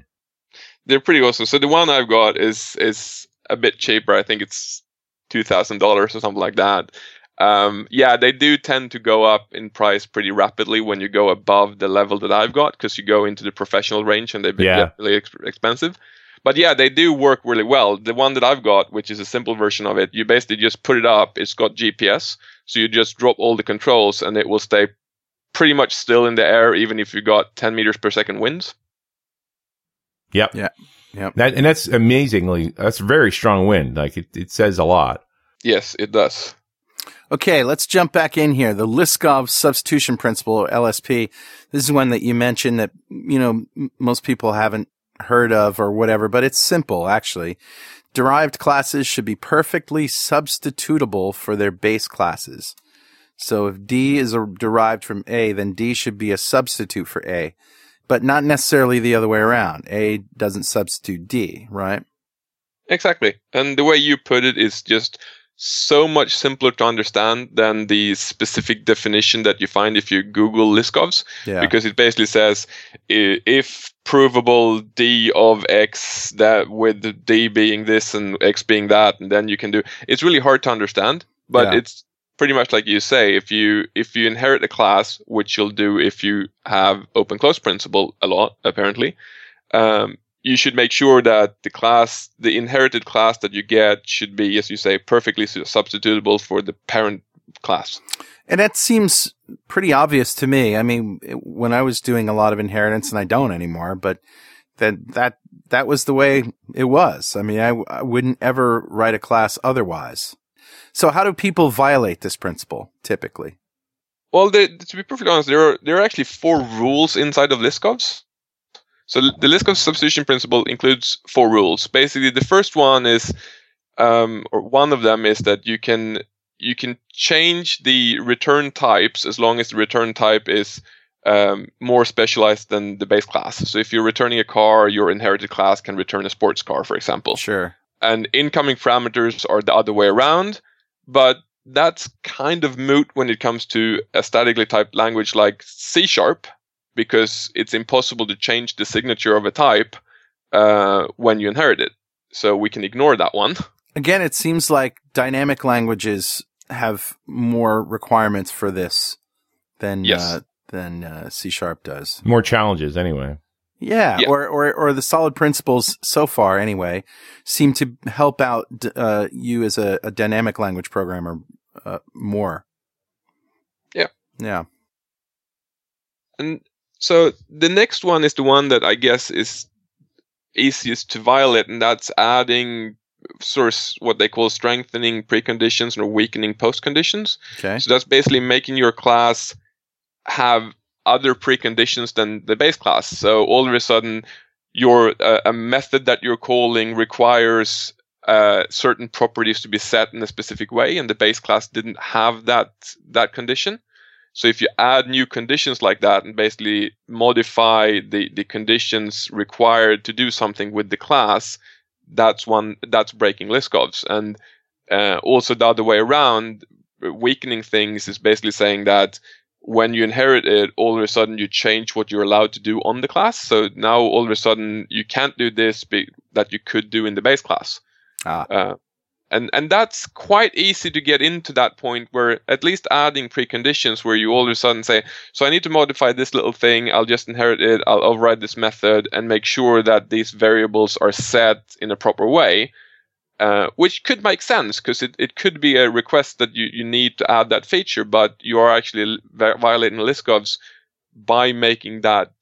They're pretty awesome. So the one I've got is is a bit cheaper. I think it's two thousand dollars or something like that. Um, yeah, they do tend to go up in price pretty rapidly when you go above the level that I've got because you go into the professional range and they Yeah. get really ex- expensive. But yeah, they do work really well. The one that I've got, which is a simple version of it, you basically just put it up. It's got GPS, so you just drop all the controls, and it will stay pretty much still in the air, even if you got 10 meters per second winds. Yep. Yeah. Yep. That, and that's amazingly, that's very strong wind. Like it, it says a lot. Yes, it does. Okay, let's jump back in here. The Liskov substitution principle, or LSP. This is one that you mentioned that, you know, m- most people haven't heard of or whatever, but it's simple, actually. Derived classes should be perfectly substitutable for their base classes. So if D is a, derived from A, then D should be a substitute for A, but not necessarily the other way around. A doesn't substitute D, right? Exactly. And the way you put it is just so much simpler to understand than the specific definition that you find if you Google Liskovs, Yeah. because it basically says if provable d of x that with d being this and x being that, and then you can do. It's really hard to understand, but Yeah. it's pretty much like you say. If you if you inherit a class, which you'll do if you have open close principle a lot, apparently. Um, you should make sure that the class, the inherited class that you get, should be, as you say, perfectly substitutable for the parent class. And that seems pretty obvious to me. I mean, when I was doing a lot of inheritance, and I don't anymore, but that that that was the way it was. I mean, I, I wouldn't ever write a class otherwise. So, how do people violate this principle typically? Well, the, to be perfectly honest, there are there are actually four rules inside of Liskovs. So the Liskov substitution principle includes four rules. Basically, the first one is, um, or one of them is that you can you can change the return types as long as the return type is um, more specialized than the base class. So if you're returning a car, your inherited class can return a sports car, for example Sure. and incoming parameters are the other way around. But that's kind of moot when it comes to a statically typed language like C sharp, because it's impossible to change the signature of a type uh, when you inherit it. So we can ignore that one. Again, it seems like dynamic languages have more requirements for this than Yes. uh, than uh, C sharp does. More challenges anyway. Yeah, Yeah. Or, or or the solid principles so far, anyway, seem to help out d- uh, you as a, a dynamic language programmer uh, more. Yeah. Yeah. And so the next one is the one that I guess is easiest to violate, and that's adding source what they call strengthening preconditions or weakening postconditions. Okay. So that's basically making your class have other preconditions than the base class. So all of a sudden, your uh, a method that you're calling requires uh, certain properties to be set in a specific way, and the base class didn't have that that condition. So if you add new conditions like that and basically modify the, the conditions required to do something with the class, that's one that's breaking Liskovs. And uh, also the other way around, weakening things is basically saying that when you inherit it, all of a sudden you change what you're allowed to do on the class. So now all of a sudden you can't do this be- that you could do in the base class. Ah. Uh, and and that's quite easy to get into that point where at least adding preconditions where you all of a sudden say, so I need to modify this little thing. I'll just inherit it. I'll override this method and make sure that these variables are set in a proper way. Uh, which could make sense because it, it could be a request that you, you need to add that feature, but you are actually vi- violating Liskovs by making that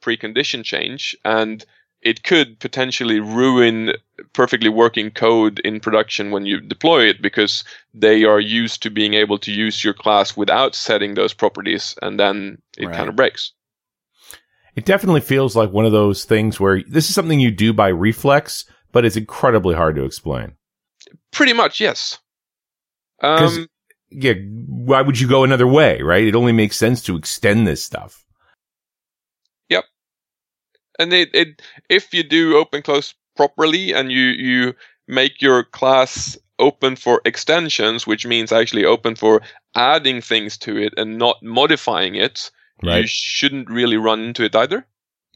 precondition change. And it could potentially ruin perfectly working code in production when you deploy it because they are used to being able to use your class without setting those properties and then it Right. kind of breaks. It definitely feels like one of those things where this is something you do by reflex, but it's incredibly hard to explain. Pretty much, yes. Um, Yeah, why would you go another way, right? It only makes sense to extend this stuff. Yep. And it, it if you do open close properly and you you make your class open for extensions which means actually open for adding things to it and not modifying it you shouldn't really run into it either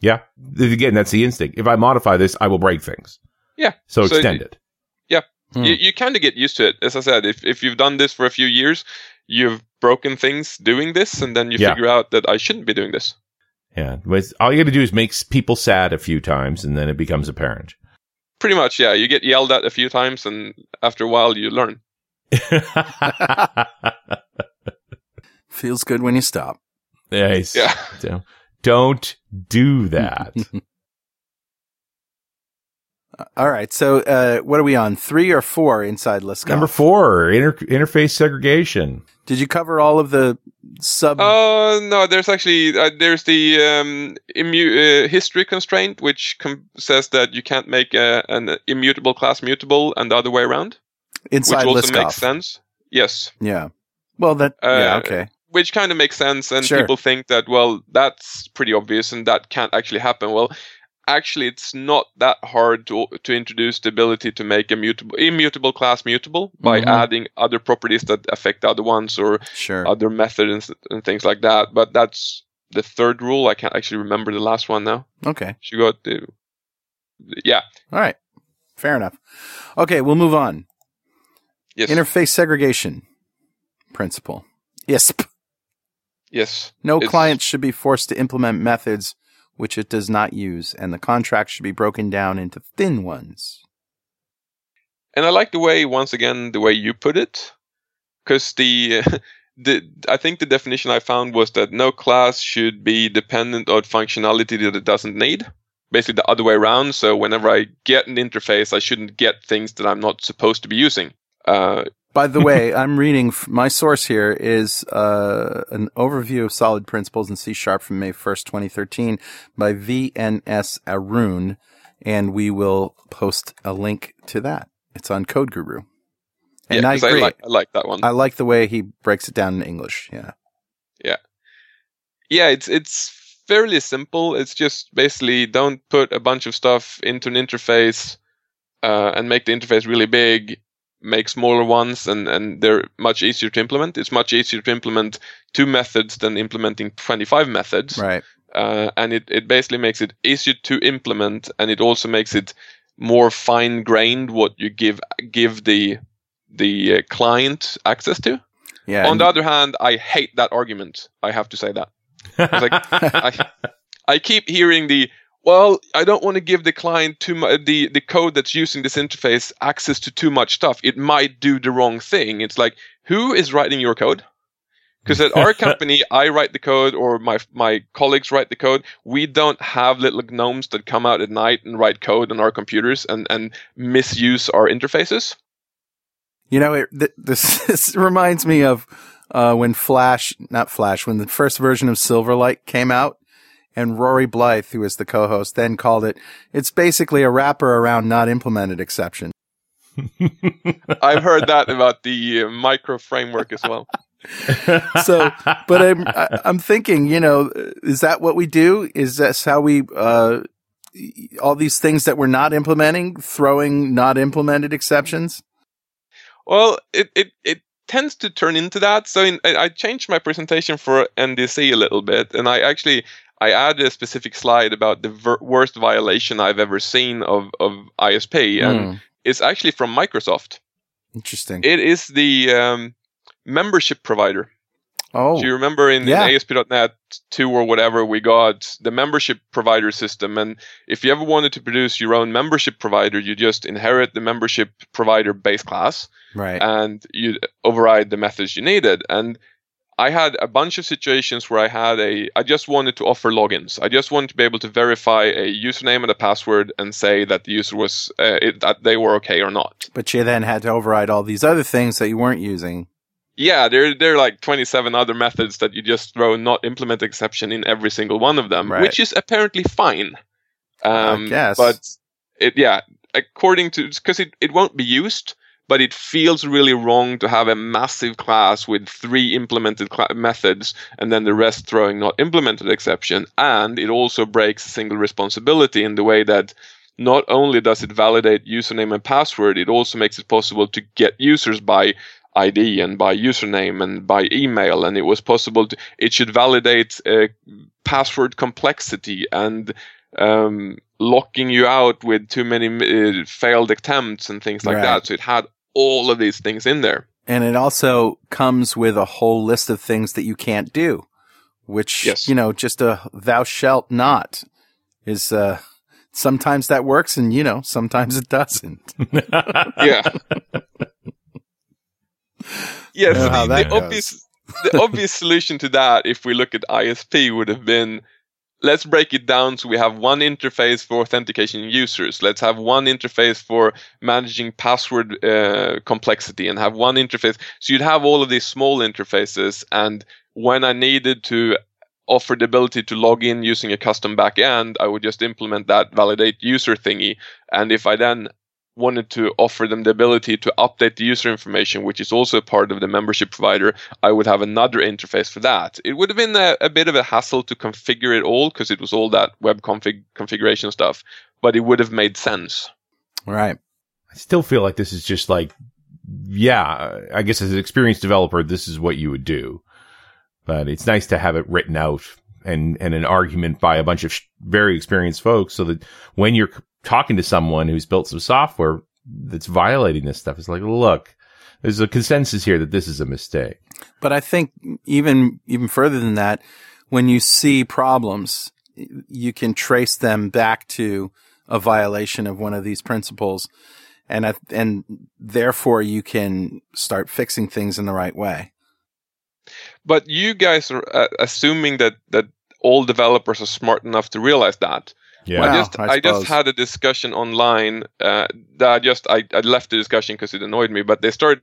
Yeah. Again, that's the instinct. If I modify this, I will break things. Yeah. So So extend it. Hmm. you, you kind of get used to it as i said if, if you've done this for a few years you've broken things doing this and then you Yeah. figure out that i shouldn't be doing this Yeah. All you got to do is make people sad a few times and then it becomes apparent. Pretty much, yeah. You get yelled at a few times, and after a while, you learn. [LAUGHS] Feels good when you stop. nice. Yeah. Don't, don't do that. [LAUGHS] All right. So, uh, what are we on? Three or four inside Let's go. Number four, inter- interface segregation. Did you cover all of the sub? Uh, no, there's actually uh, there's the um, immu- uh, history constraint, which com- says that you can't make a, an immutable class mutable, and the other way around, inside which also Liskov. makes sense. Yes, Yeah. Well, that. yeah. Uh, Okay. which kind of makes sense, and Sure. people think that well, that's pretty obvious, and that can't actually happen. Well, actually, it's not that hard to to introduce the ability to make a mutable immutable class mutable by Mhm. adding other properties that affect other ones or Sure. other methods and, and things like that. But that's the third rule. I can't actually remember the last one now. Okay. She got the yeah All right. Fair enough. Okay. We'll move on. yes Interface segregation principle. ISP. yes No It's- client should be forced to implement methods which it does not use, and the contract should be broken down into thin ones. and I like the way once again the way you put it because the [LAUGHS] the I think the definition I found was that no class should be dependent on functionality that it doesn't need. Basically, the other way around. So whenever I get an interface, I shouldn't get things that I'm not supposed to be using. Uh, By the [LAUGHS] way, I'm reading f- my source here is uh, an overview of solid principles in C sharp from May 1st, 2013 by VNS Arun, and we will post a link to that. It's on Code Guru. And yeah, I agree. I like I like that one. I like the way he breaks it down in English. Yeah. Yeah. yeah, it's it's fairly simple. It's just basically don't put a bunch of stuff into an interface uh, and make the interface really big. Make smaller ones, and and they're much easier to implement. It's much easier to implement two methods than implementing twenty five methods. Right. Uh, and it, it basically makes it easier to implement, and it also makes it more fine grained what you give give the the uh, client access to. Yeah. On the other hand, I hate that argument. I have to say that. like, [LAUGHS] I, I keep hearing the well, I don't want to give the client too much the the code that's using this interface access to too much stuff. It might do the wrong thing. It's like who is writing your code? Because at our [LAUGHS] company, I write the code, or my my colleagues write the code. We don't have little gnomes that come out at night and write code on our computers and and misuse our interfaces. You know, it, th- this, [LAUGHS] this reminds me of uh, when Flash, not Flash, when the first version of Silverlight came out, and Rory Blythe, who was the co-host, then called it. It's basically a wrapper around not implemented exception. [LAUGHS] I've heard that about the uh, micro framework as well. [LAUGHS] [LAUGHS] So, but I'm I, I'm thinking, you know, is that what we do? Is this how we uh, all these things that we're not implementing, throwing not implemented exceptions? Well, it, it, it tends to turn into that. So in, I I changed my presentation for NDC a little bit, and I actually I added a specific slide about the ver- worst violation I've ever seen of of ISP, and Hmm, it's actually from Microsoft. interesting. It is the um, membership provider. oh, Do you remember in, yeah. in ASP.NET 2 or whatever, we got the membership provider system. And if you ever wanted to produce your own membership provider, you just inherit the membership provider base class right. and you override the methods you needed. And I had a bunch of situations where I had a, I just wanted to offer logins. I just wanted to be able to verify a username and a password and say that the user was, uh, it, that they were okay or not. But you then had to override all these other things that you weren't using. Yeah, there there are like 27 other methods that you just throw not implement exception in every single one of them, Right. which is apparently fine. Um, guess. But it, yeah, according to because it, it won't be used, but it feels really wrong to have a massive class with three implemented cla methods and then the rest throwing not implemented exception, and it also breaks single responsibility in the way that. Not only does it validate username and password, it also makes it possible to get users by ID and by username and by email, and it was possible to. It should validate uh, password complexity and um, locking you out with too many uh, failed attempts and things like Right. that. So it had all of these things in there. And it also comes with a whole list of things that you can't do, which, Yes. you know, just a thou shalt not is, uh, sometimes that works and you know, sometimes it doesn't. [LAUGHS] yeah. yes, know the, the obvious the obvious solution to that, if we look at ISP, would have been let's break it down so we have one interface for authentication users. Let's have one interface for managing password uh, complexity and have one interface. So you'd have all of these small interfaces. And when I needed to offer the ability to log in using a custom backend, I would just implement that validate user thingy. And if I then wanted to offer them the ability to update the user information, which is also part of the membership provider, I would have another interface for that. It would have been a, a bit of a hassle to configure it all because it was all that web config configuration stuff, but it would have made sense. Right. I still feel like this is just like, yeah, I guess as an experienced developer, this is what you would do. But it's nice to have it written out and, and an argument by a bunch of sh- very experienced folks so that when you're talking to someone who's built some software that's violating this stuff, it's like, look, there's a consensus here that this is a mistake. But I think even even further than that, when you see problems, you can trace them back to a violation of one of these principles, and I, and therefore you can start fixing things in the right way. But you guys are uh, assuming that that all developers are smart enough to realize that. Yeah. I Wow, just I I, just had a discussion online uh, that I just I, I left the discussion because it annoyed me. But they started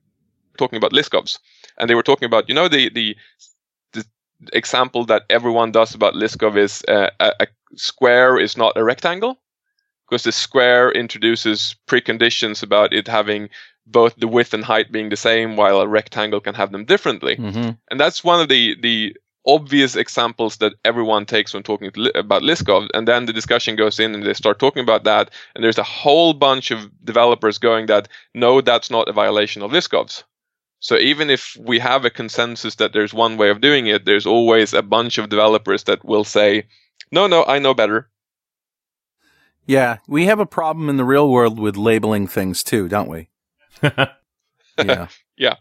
talking about Liskovs, and they were talking about you know the the the example that everyone does about Liskov is uh, a, a square is not a rectangle because the square introduces preconditions about it having both the width and height being the same, while a rectangle can have them differently Mm-hmm. and that's one of the the obvious examples that everyone takes when talking to, about Liskov. And then the discussion goes in, and they start talking about that. And there's a whole bunch of developers going that no, that's not a violation of Liskovs. So even if we have a consensus that there's one way of doing it, there's always a bunch of developers that will say, no, no, I know better. Yeah, we have a problem in the real world with labeling things too, don't we? [LAUGHS] Yeah. [LAUGHS] Yeah.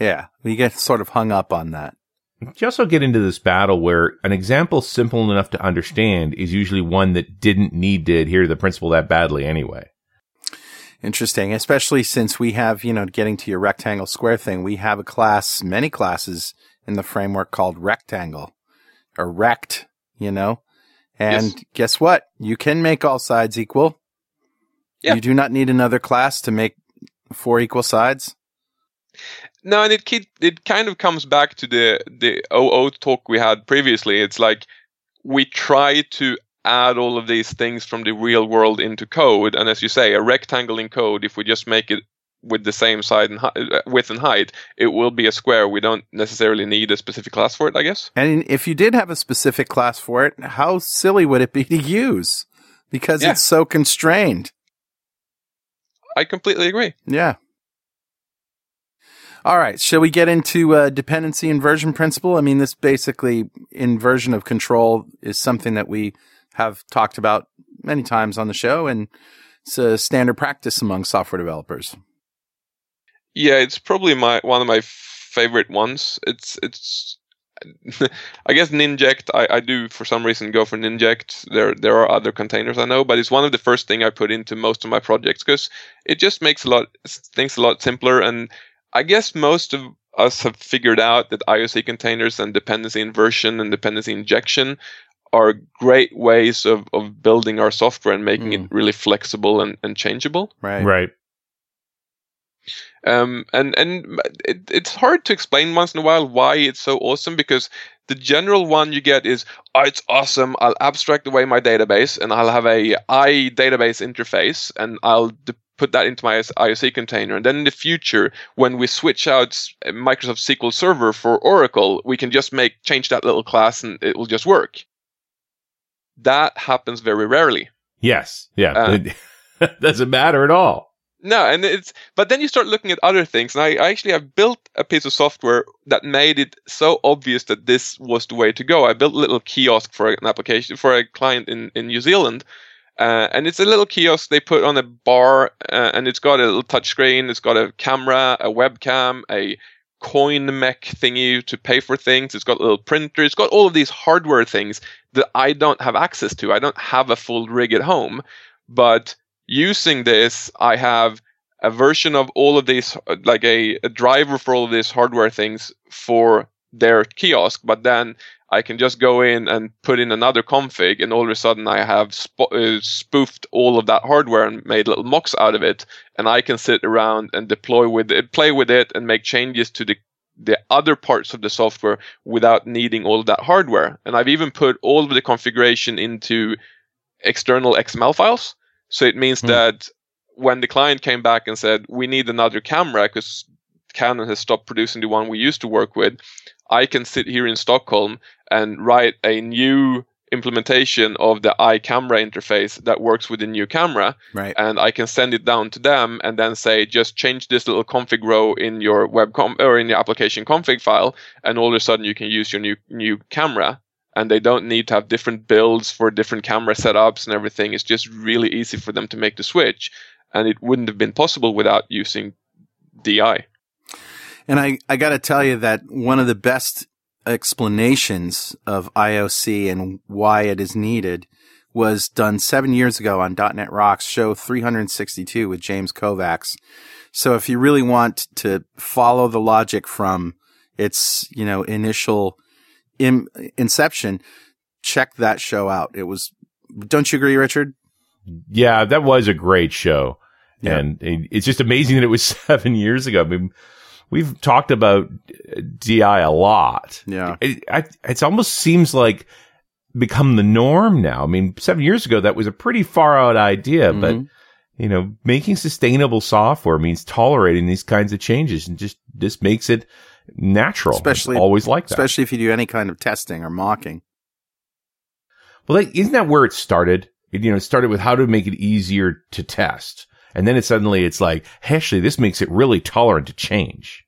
Yeah. We get sort of hung up on that. You also get into this battle where an example simple enough to understand is usually one that didn't need to adhere to the principle that badly anyway. Interesting, especially since we have, you know, getting to your rectangle square thing, we have a class, many classes in the framework called rectangle or rect, you know? And Yes. guess what? You can make all sides equal. Yeah. You do not need another class to make four equal sides. No, and it it kind of comes back to the the OO talk we had previously. It's like we try to add all of these things from the real world into code, and as you say, a rectangle in code, if we just make it with the same side and hi- uh, width and height, it will be a square. We don't necessarily need a specific class for it, I guess. And if you did have a specific class for it, how silly would it be to use? Because Yeah. it's so constrained. I completely agree. Yeah. All right. Shall we get into uh, dependency inversion principle? I mean, this basically inversion of control is something that we have talked about many times on the show, and it's a standard practice among software developers. Yeah, it's probably my one of my favorite ones. It's it's [LAUGHS] I guess Ninject. I, I do for some reason go for Ninject. There there are other containers I know, but it's one of the first thing I put into most of my projects because it just makes a lot things a lot simpler. And I guess most of us have figured out that IOC containers and dependency inversion and dependency injection are great ways of, of building our software and making it really flexible and, and changeable. Right. Right. Um, and and it, it's hard to explain once in a while why it's so awesome because the general one you get is oh it's awesome I'll abstract away my database and I'll have a I database interface and I'll d- put that into my IOC container and then in the future when we switch out Microsoft SQL Server for Oracle we can just make change that little class and it will just work. That happens very rarely. Yes. Yeah. Uh, it [LAUGHS] doesn't matter at all. No, and it's but then you start looking at other things. And I, I actually have built a piece of software that made it so obvious that this was the way to go. I built a little kiosk for an application for a client in, in New Zealand. Uh, and it's a little kiosk they put on a bar, uh, and it's got a little touchscreen. It's got a camera, a webcam, a coin mech thingy to pay for things. It's got a little printer. It's got all of these hardware things that I don't have access to. I don't have a full rig at home. But using this, I have a version of all of these, like a, a driver for all of these hardware things for their kiosk. But then I can just go in and put in another config, and all of a sudden I have sp- uh, spoofed all of that hardware and made little mocks out of it, and I can sit around and deploy with it, play with it, and make changes to the the other parts of the software without needing all of that hardware. And I've even put all of the configuration into external XML files, so it means hmm. that when the client came back and said we need another camera because Canon has stopped producing the one we used to work with, I can sit here in Stockholm and write a new implementation of the iCamera interface that works with the new camera. Right. And I can send it down to them and then say, just change this little config row in your web com- or in your application config file, and all of a sudden you can use your new new camera. And they don't need to have different builds for different camera setups and everything. It's just really easy for them to make the switch. And it wouldn't have been possible without using DI. And I, I got to tell you that one of the best explanations of IOC and why it is needed was done seven years ago on .NET Rocks show 362 with James Kovacs. So if you really want to follow the logic from its, you know, initial Im- inception, check that show out. It was, don't you agree, Richard? Yeah, that was a great show. Yeah. And it's just amazing that it was [LAUGHS] seven years ago. I mean, we've talked about DI a lot. Yeah. It, it, it almost seems like become the norm now. I mean, seven years ago, that was a pretty far out idea, mm-hmm. but you know, making sustainable software means tolerating these kinds of changes and just, just makes it natural. Especially it's always like that. Especially if you do any kind of testing or mocking. Well, isn't that where it started? It, you know, it started with how to make it easier to test. And then it suddenly it's like, actually, this makes it really tolerant to change.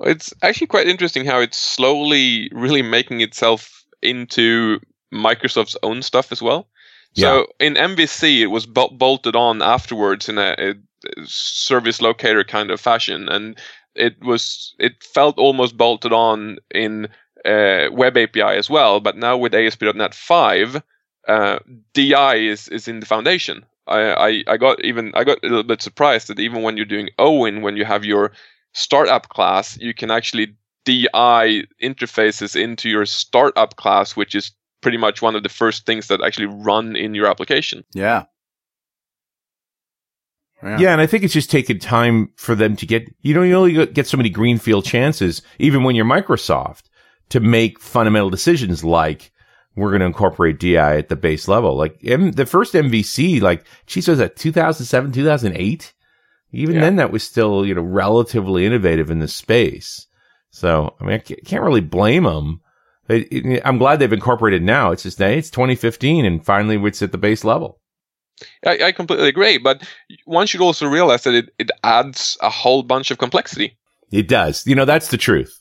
It's actually quite interesting how it's slowly really making itself into Microsoft's own stuff as well. So yeah. in MVC, it was bolted on afterwards in a, a, service locator kind of fashion, and it was it felt almost bolted on in uh, Web API as well. But now with ASP.NET 5, uh, DI is is in the foundation. I, I, I got even I got a little bit surprised that even when you're doing OWIN, when you have your startup class, you can actually DI interfaces into your startup class, which is pretty much one of the first things that actually run in your application. Yeah. Yeah. yeah, and I think it's just taken time for them to get, you know, you only get so many greenfield chances, even when you're Microsoft, to make fundamental decisions like, we're going to incorporate DI at the base level. Like M- the first MVC, like, geez, was that 2007, 2008? Even yeah. then, that was still, you know, relatively innovative in the space. So, I mean, I can't really blame them. I'm glad they've incorporated now. It's just, it's 2015 and finally it's at the base level. I, I completely agree. But one should also realize that it, it adds a whole bunch of complexity. It does. You know, that's the truth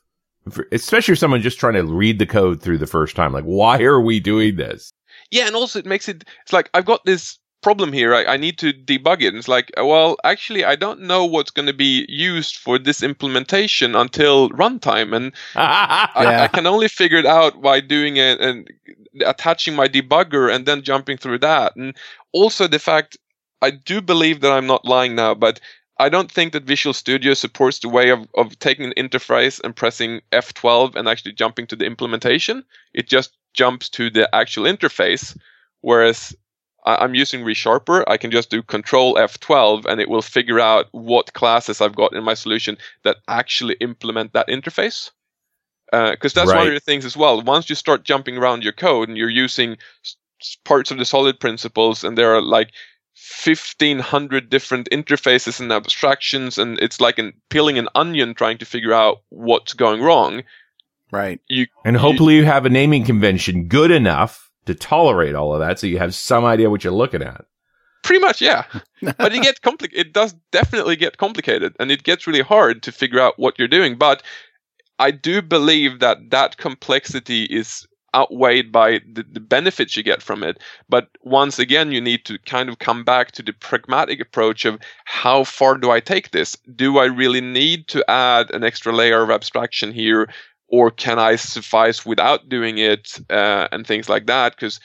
especially for someone just trying to read the code through the first time. Like, why are we doing this? Yeah, and also it makes it. It's like I've got this problem here. I, I need to debug it. And it's like, uh, well, actually, I don't know what's going to be used for this implementation until runtime, and yeah. [LAUGHS] I, I, can only figure it out by doing it and attaching my debugger and then jumping through that. And also the fact I do believe that I'm not lying now, but I don't think that Visual Studio supports the way of, of taking an interface and pressing F12 and actually jumping to the implementation. It just jumps to the actual interface. Whereas I, am using ReSharper, I can just do Control F12 and it will figure out what classes I've got in my solution that actually implement that interface. Because uh, that's right. one of the things as well. Once you start jumping around your code and you're using parts of the solid principles and there are like 1500 different interfaces and abstractions and it's like an peeling an onion trying to figure out what's going wrong. Right. You and hopefully you, you have a naming convention good enough to tolerate all of that so you have some idea what you're looking at. Pretty much yeah. [LAUGHS] But it gets complicated it does definitely get complicated and it gets really hard to figure out what you're doing but i do believe that that complexity is outweighed by the, the benefits you get from it. But once again, you need to kind of come back to the pragmatic approach of how far do I take this? Do I really need to add an extra layer of abstraction here? Or can I suffice without doing it uh, and things like that? Because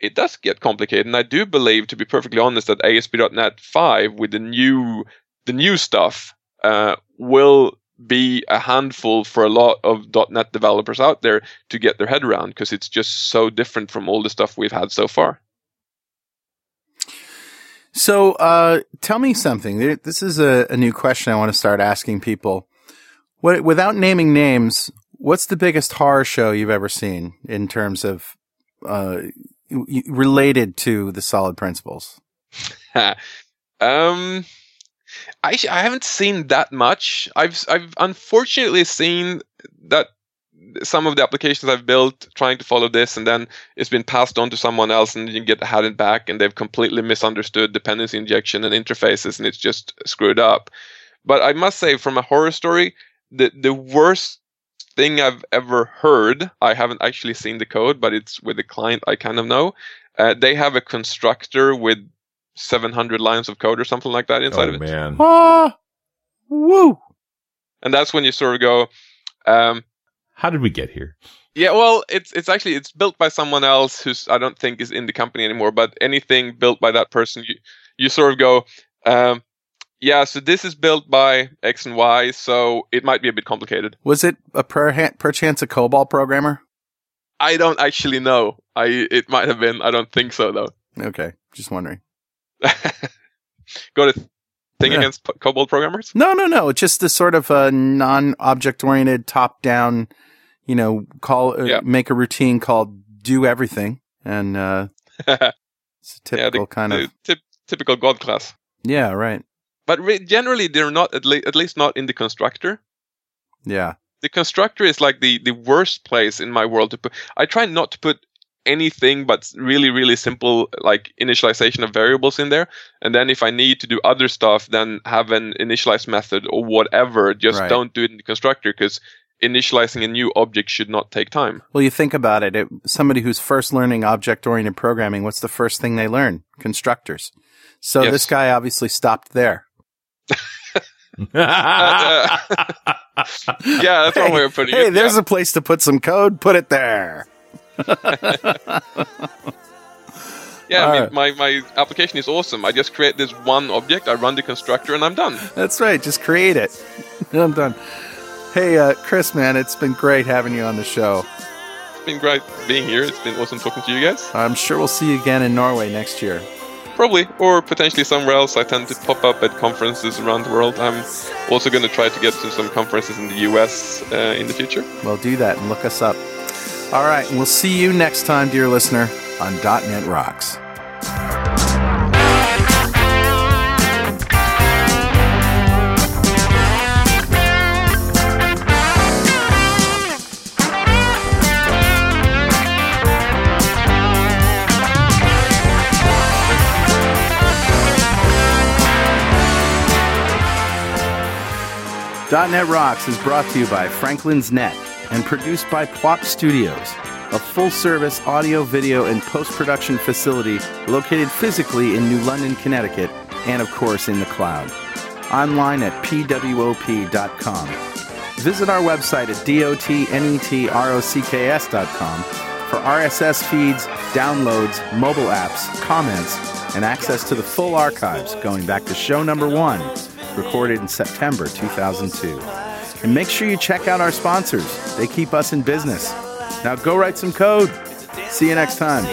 it does get complicated. And I do believe, to be perfectly honest, that ASP.NET 5 with the new the new stuff uh, will be a handful for a lot of .NET developers out there to get their head around because it's just so different from all the stuff we've had so far. So, uh, tell me something. This is a, a, new question I want to start asking people. What, without naming names, what's the biggest horror show you've ever seen in terms of uh, related to the solid principles? [LAUGHS] um, I I haven't seen that much. I've I've unfortunately seen that some of the applications I've built trying to follow this, and then it's been passed on to someone else, and you get had it back, and they've completely misunderstood dependency injection and interfaces, and it's just screwed up. But I must say, from a horror story, the the worst thing I've ever heard, I haven't actually seen the code, but it's with a client I kind of know. Uh, they have a constructor with 700 lines of code or something like that inside oh, of it. man. Ah, woo. And that's when you sort of go, um, how did we get here? Yeah, well, it's it's actually it's built by someone else who's I don't think is in the company anymore. But anything built by that person, you you sort of go, um, yeah. So this is built by X and Y, so it might be a bit complicated. Was it a per perchance a COBOL programmer? I don't actually know. I it might have been. I don't think so though. Okay, just wondering. [LAUGHS] Got to thing yeah. against COBOL programmers? No, no, no. It's just the sort of a non-object oriented, top-down. You know, call uh, yeah. make a routine called "do everything," and uh, [LAUGHS] it's a typical yeah, the, kind of t- typical God class. Yeah, right. But re- generally, they're not at, le- at least not in the constructor. Yeah. The constructor is like the, the worst place in my world to put. I try not to put anything but really really simple like initialization of variables in there and then if i need to do other stuff then have an initialize method or whatever just right. don't do it in the constructor because initializing a new object should not take time well you think about it, it somebody who's first learning object oriented programming what's the first thing they learn constructors so yes. this guy obviously stopped there [LAUGHS] [LAUGHS] uh, [LAUGHS] yeah, that's one way of putting hey, it. Hey, there's yeah. a place to put some code. Put it there. [LAUGHS] Yeah, I mean, right. my, my application is awesome. I just create this one object, I run the constructor, and I'm done. That's right. Just create it. And [LAUGHS] I'm done. Hey, uh, Chris, man, it's been great having you on the show. It's been great being here. It's been awesome talking to you guys. I'm sure we'll see you again in Norway next year. Probably, or potentially somewhere else. I tend to pop up at conferences around the world. I'm also going to try to get to some conferences in the US uh, in the future. Well, do that and look us up. All right, we'll see you next time, dear listener, on .NET Rocks. .NET Rocks is brought to you by Franklins.Net and produced by PWOP Studios, a full service audio, video, and post production facility located physically in New London, Connecticut, and of course in the cloud. Online at pwop.com. Visit our website at dotnetrocks.com for RSS feeds, downloads, mobile apps, comments, and access to the full archives going back to show number one, recorded in September 2002. And make sure you check out our sponsors, they keep us in business. Now go write some code. See you next time.